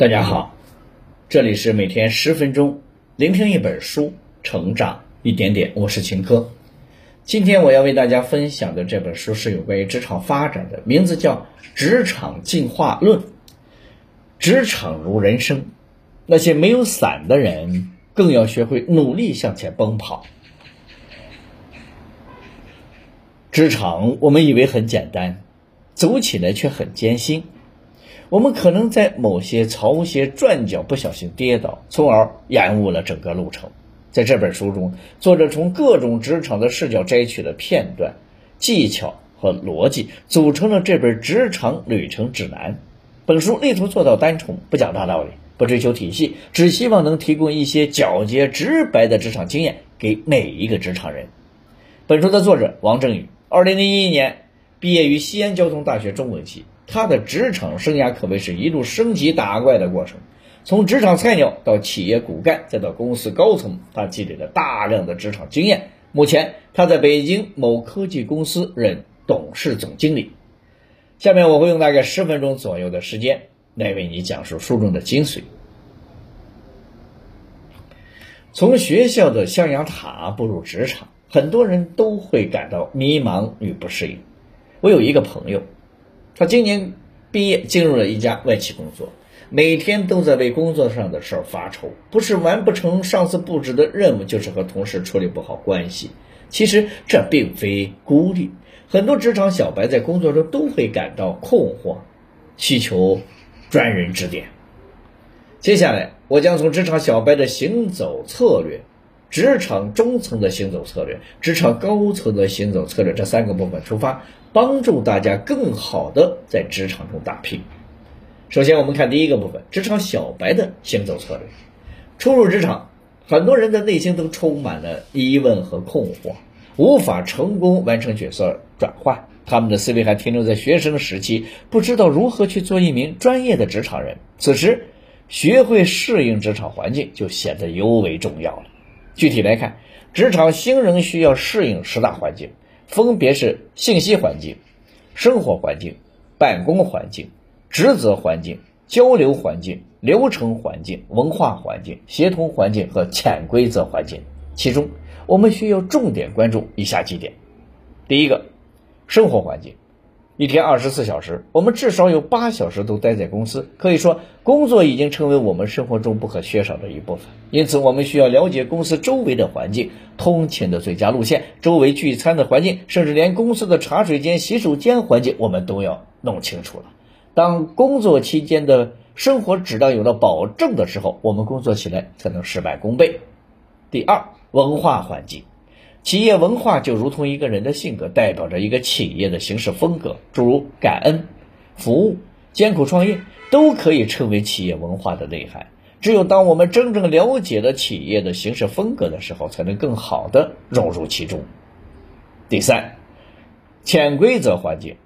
大家好，这里是每天十分钟聆听一本书，成长一点点。我是秦科。今天我要为大家分享的这本书是有关于职场发展的，名字叫《职场进化论》。职场如人生，那些没有伞的人更要学会努力向前奔跑。职场我们以为很简单，走起来却很艰辛。我们可能在某些潮鞋转角不小心跌倒，从而延误了整个路程。在这本书中，作者从各种职场的视角摘取了片段、技巧和逻辑，组成了这本职场旅程指南。本书力图做到单纯，不讲大道理，不追求体系，只希望能提供一些皎洁直白的职场经验给每一个职场人。本书的作者王正宇，二零零一年毕业于西安交通大学中文系。他的职场生涯可谓是一路升级打怪的过程，从职场菜鸟到企业骨干，再到公司高层，他积累了大量的职场经验。目前，他在北京某科技公司任董事总经理。下面我会用大概十分钟左右的时间来为你讲述书中的精髓。从学校的象牙塔步入职场，很多人都会感到迷茫与不适应。我有一个朋友。他今年毕业，进入了一家外企工作，每天都在为工作上的事儿发愁，不是完不成上司布置的任务，就是和同事处理不好关系。其实这并非孤立，很多职场小白在工作中都会感到困惑，需求专人指点。接下来，我将从职场小白的行走策略。职场中层的行走策略，职场高层的行走策略这三个部分出发，帮助大家更好的在职场中打拼。首先，我们看第一个部分，职场小白的行走策略。初入职场，很多人的内心都充满了疑问和困惑，无法成功完成角色转换，他们的思维还停留在学生时期，不知道如何去做一名专业的职场人。此时，学会适应职场环境就显得尤为重要了。具体来看，职场新人需要适应十大环境，分别是信息环境、生活环境、办公环境、职责环境、交流环境、流程环境、文化环境、协同环境和潜规则环境。其中，我们需要重点关注以下几点：第一个，生活环境。一天二十四小时，我们至少有八小时都待在公司，可以说工作已经成为我们生活中不可缺少的一部分。因此，我们需要了解公司周围的环境、通勤的最佳路线、周围聚餐的环境，甚至连公司的茶水间、洗手间环境，我们都要弄清楚了。当工作期间的生活质量有了保证的时候，我们工作起来才能事半功倍。第二，文化环境。企业文化就如同一个人的性格，代表着一个企业的行事风格。诸如感恩、服务、艰苦创业，都可以称为企业文化的内涵。只有当我们真正了解了企业的行事风格的时候，才能更好的融入其中。第三，潜规则环境，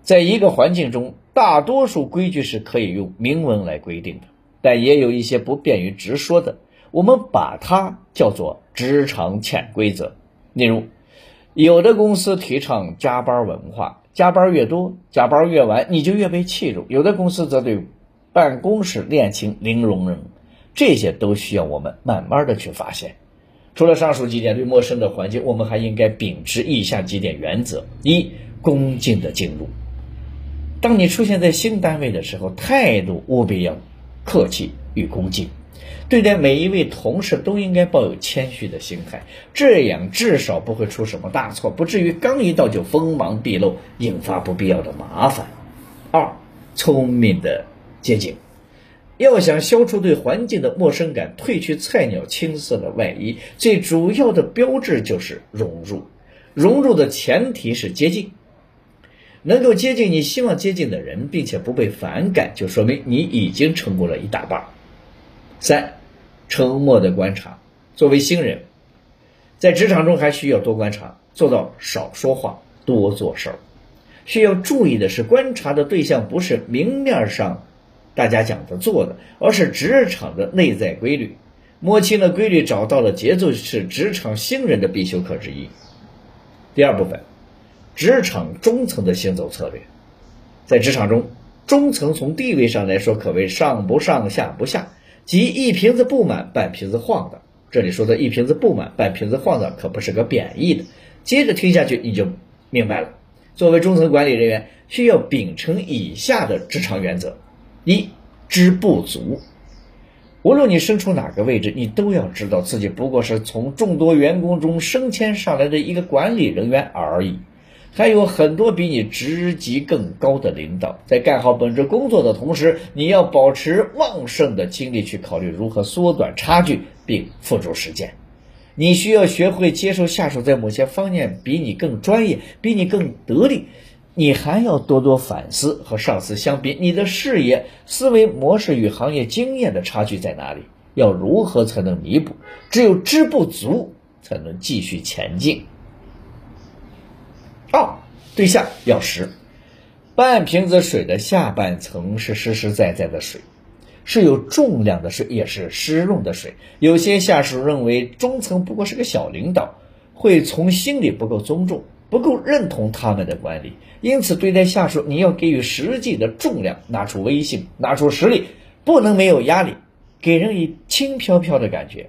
在一个环境中，大多数规矩是可以用明文来规定的，但也有一些不便于直说的。我们把它叫做职场潜规则。例如，有的公司提倡加班文化，加班越多，加班越晚，你就越被器重；有的公司则对办公室恋情零容忍。这些都需要我们慢慢的去发现。除了上述几点，对陌生的环境，我们还应该秉持以下几点原则：一、恭敬的进入。当你出现在新单位的时候，态度务必要客气与恭敬。对待每一位同事都应该抱有谦虚的心态，这样至少不会出什么大错，不至于刚一到就锋芒毕露，引发不必要的麻烦。二，聪明的接近，要想消除对环境的陌生感，褪去菜鸟青涩的外衣，最主要的标志就是融入。融入的前提是接近，能够接近你希望接近的人，并且不被反感，就说明你已经成功了一大半。三，沉默的观察。作为新人，在职场中还需要多观察，做到少说话，多做事儿。需要注意的是，观察的对象不是明面上大家讲的做的，而是职场的内在规律。摸清了规律，找到了节奏，是职场新人的必修课之一。第二部分，职场中层的行走策略。在职场中，中层从地位上来说，可谓上不上下不下，即一瓶子不满半瓶子晃荡。这里说的一瓶子不满半瓶子晃荡，可不是个贬义的。接着听下去你就明白了。作为中层管理人员，需要秉承以下的职场原则：一、知不足。无论你身处哪个位置，你都要知道自己不过是从众多员工中升迁上来的一个管理人员而已。还有很多比你职级更高的领导，在干好本职工作的同时，你要保持旺盛的精力去考虑如何缩短差距，并付诸实践。你需要学会接受下属在某些方面比你更专业、比你更得力。你还要多多反思，和上司相比，你的视野、思维模式与行业经验的差距在哪里？要如何才能弥补？只有知不足，才能继续前进。二，对象要实。半瓶子水的下半层是实实在在的水，是有重量的水，也是湿润的水。有些下属认为中层不过是个小领导，会从心里不够尊重，不够认同他们的管理。因此，对待下属，你要给予实际的重量，拿出威信，拿出实力，不能没有压力，给人以轻飘飘的感觉。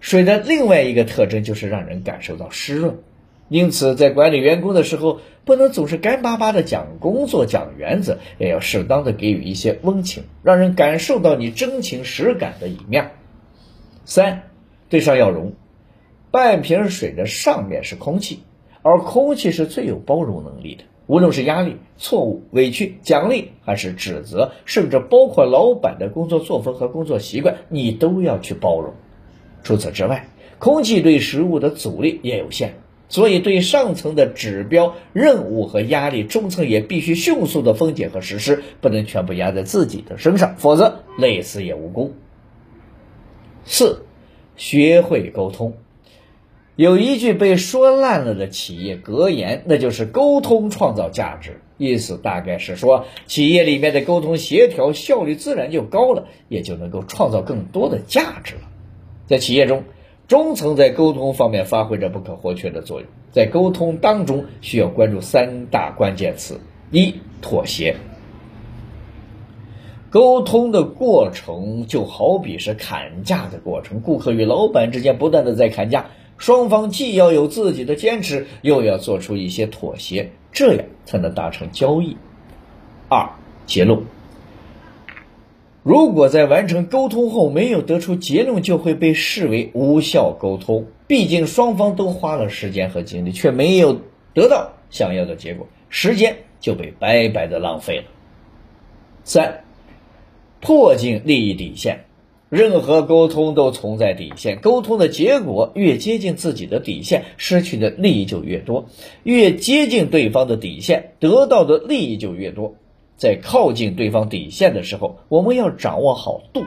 水的另外一个特征就是让人感受到湿润。因此，在管理员工的时候，不能总是干巴巴的讲工作、讲原则，也要适当的给予一些温情，让人感受到你真情实感的一面。三，对上要容。半瓶水的上面是空气，而空气是最有包容能力的。无论是压力、错误、委屈、奖励，还是指责，甚至包括老板的工作作风和工作习惯，你都要去包容。除此之外，空气对食物的阻力也有限。所以，对上层的指标、任务和压力，中层也必须迅速的分解和实施，不能全部压在自己的身上，否则累死也无功。四，学会沟通。有一句被说烂了的企业格言，那就是“沟通创造价值”，意思大概是说，企业里面的沟通协调效率自然就高了，也就能够创造更多的价值了。在企业中。中层在沟通方面发挥着不可或缺的作用，在沟通当中需要关注三大关键词：一、妥协。沟通的过程就好比是砍价的过程，顾客与老板之间不断的在砍价，双方既要有自己的坚持，又要做出一些妥协，这样才能达成交易。二、结论。如果在完成沟通后没有得出结论，就会被视为无效沟通。毕竟双方都花了时间和精力，却没有得到想要的结果，时间就被白白的浪费了。三，迫近利益底线。任何沟通都存在底线，沟通的结果越接近自己的底线，失去的利益就越多；越接近对方的底线，得到的利益就越多。在靠近对方底线的时候，我们要掌握好度，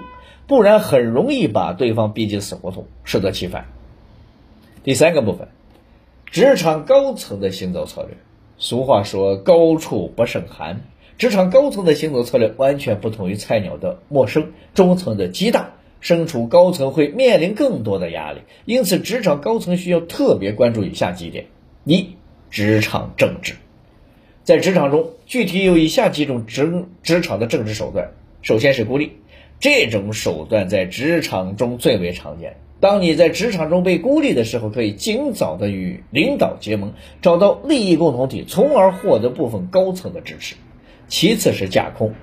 不然很容易把对方逼进死胡同，适得其反。第三个部分，职场高层的行走策略。俗话说“高处不胜寒”，职场高层的行走策略完全不同于菜鸟的陌生，中层的激荡。身处高层会面临更多的压力，因此职场高层需要特别关注以下几点：一、职场政治。在职场中，具体有以下几种职职场的政治手段。首先是孤立，这种手段在职场中最为常见。当你在职场中被孤立的时候，可以尽早的与领导结盟，找到利益共同体，从而获得部分高层的支持。其次是架空，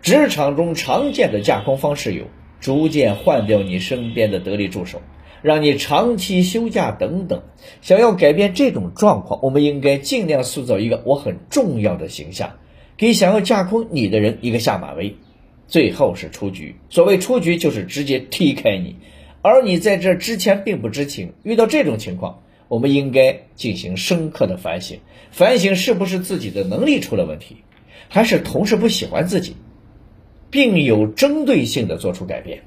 职场中常见的架空方式有逐渐换掉你身边的得力助手。让你长期休假等等，想要改变这种状况，我们应该尽量塑造一个我很重要的形象，给想要架空你的人一个下马威。最后是出局，所谓出局就是直接踢开你，而你在这之前并不知情。遇到这种情况，我们应该进行深刻的反省，反省是不是自己的能力出了问题，还是同事不喜欢自己，并有针对性的做出改变。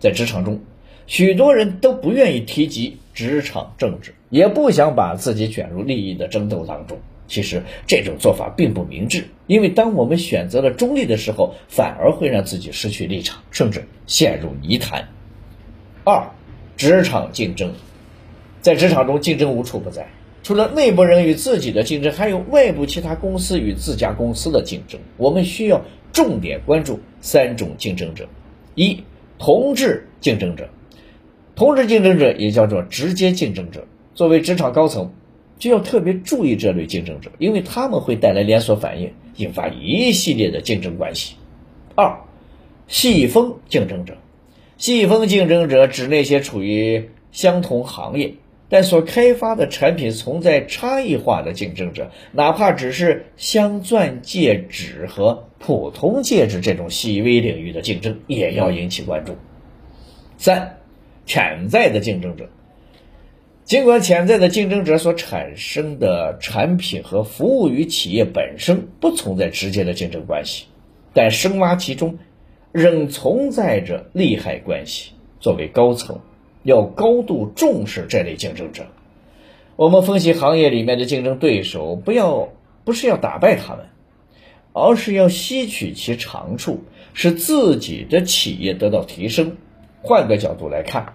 在职场中。许多人都不愿意提及职场政治，也不想把自己卷入利益的争斗当中。其实这种做法并不明智，因为当我们选择了中立的时候，反而会让自己失去立场，甚至陷入泥潭。二，职场竞争，在职场中竞争无处不在，除了内部人与自己的竞争，还有外部其他公司与自家公司的竞争。我们需要重点关注三种竞争者：一、同质竞争者。同质竞争者也叫做直接竞争者。作为职场高层，就要特别注意这类竞争者，因为他们会带来连锁反应，引发一系列的竞争关系。二、细分竞争者。细分竞争者指那些处于相同行业。但所开发的产品存在差异化的竞争者，哪怕只是镶钻戒指和普通戒指这种细微领域的竞争，也要引起关注。三，潜在的竞争者，尽管潜在的竞争者所产生的产品和服务与企业本身不存在直接的竞争关系，但深挖其中，仍存在着利害关系。作为高层。要高度重视这类竞争者。我们分析行业里面的竞争对手，不要不是要打败他们，而是要吸取其长处，使自己的企业得到提升。换个角度来看，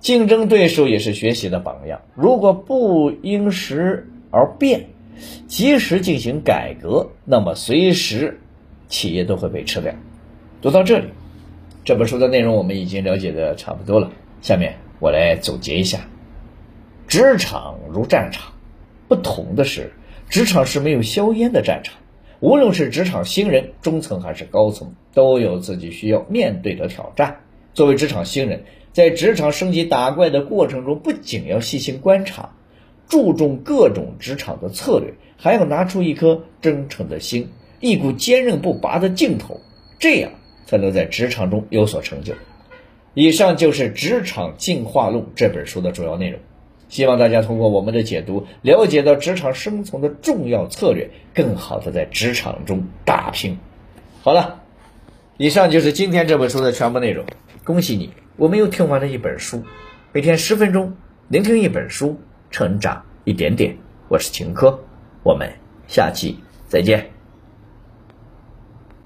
竞争对手也是学习的榜样。如果不因时而变，及时进行改革，那么随时企业都会被吃掉。读到这里，这本书的内容我们已经了解的差不多了。下面我来总结一下：职场如战场，不同的是，职场是没有硝烟的战场。无论是职场新人、中层还是高层，都有自己需要面对的挑战。作为职场新人，在职场升级打怪的过程中，不仅要细心观察，注重各种职场的策略，还要拿出一颗真诚的心，一股坚韧不拔的劲头，这样才能在职场中有所成就。以上就是《职场进化论》这本书的主要内容，希望大家通过我们的解读，了解到职场生存的重要策略，更好的在职场中打拼。好了，以上就是今天这本书的全部内容。恭喜你，我们又听完了一本书。每天十分钟，聆听一本书，成长一点点。我是秦科，我们下期再见。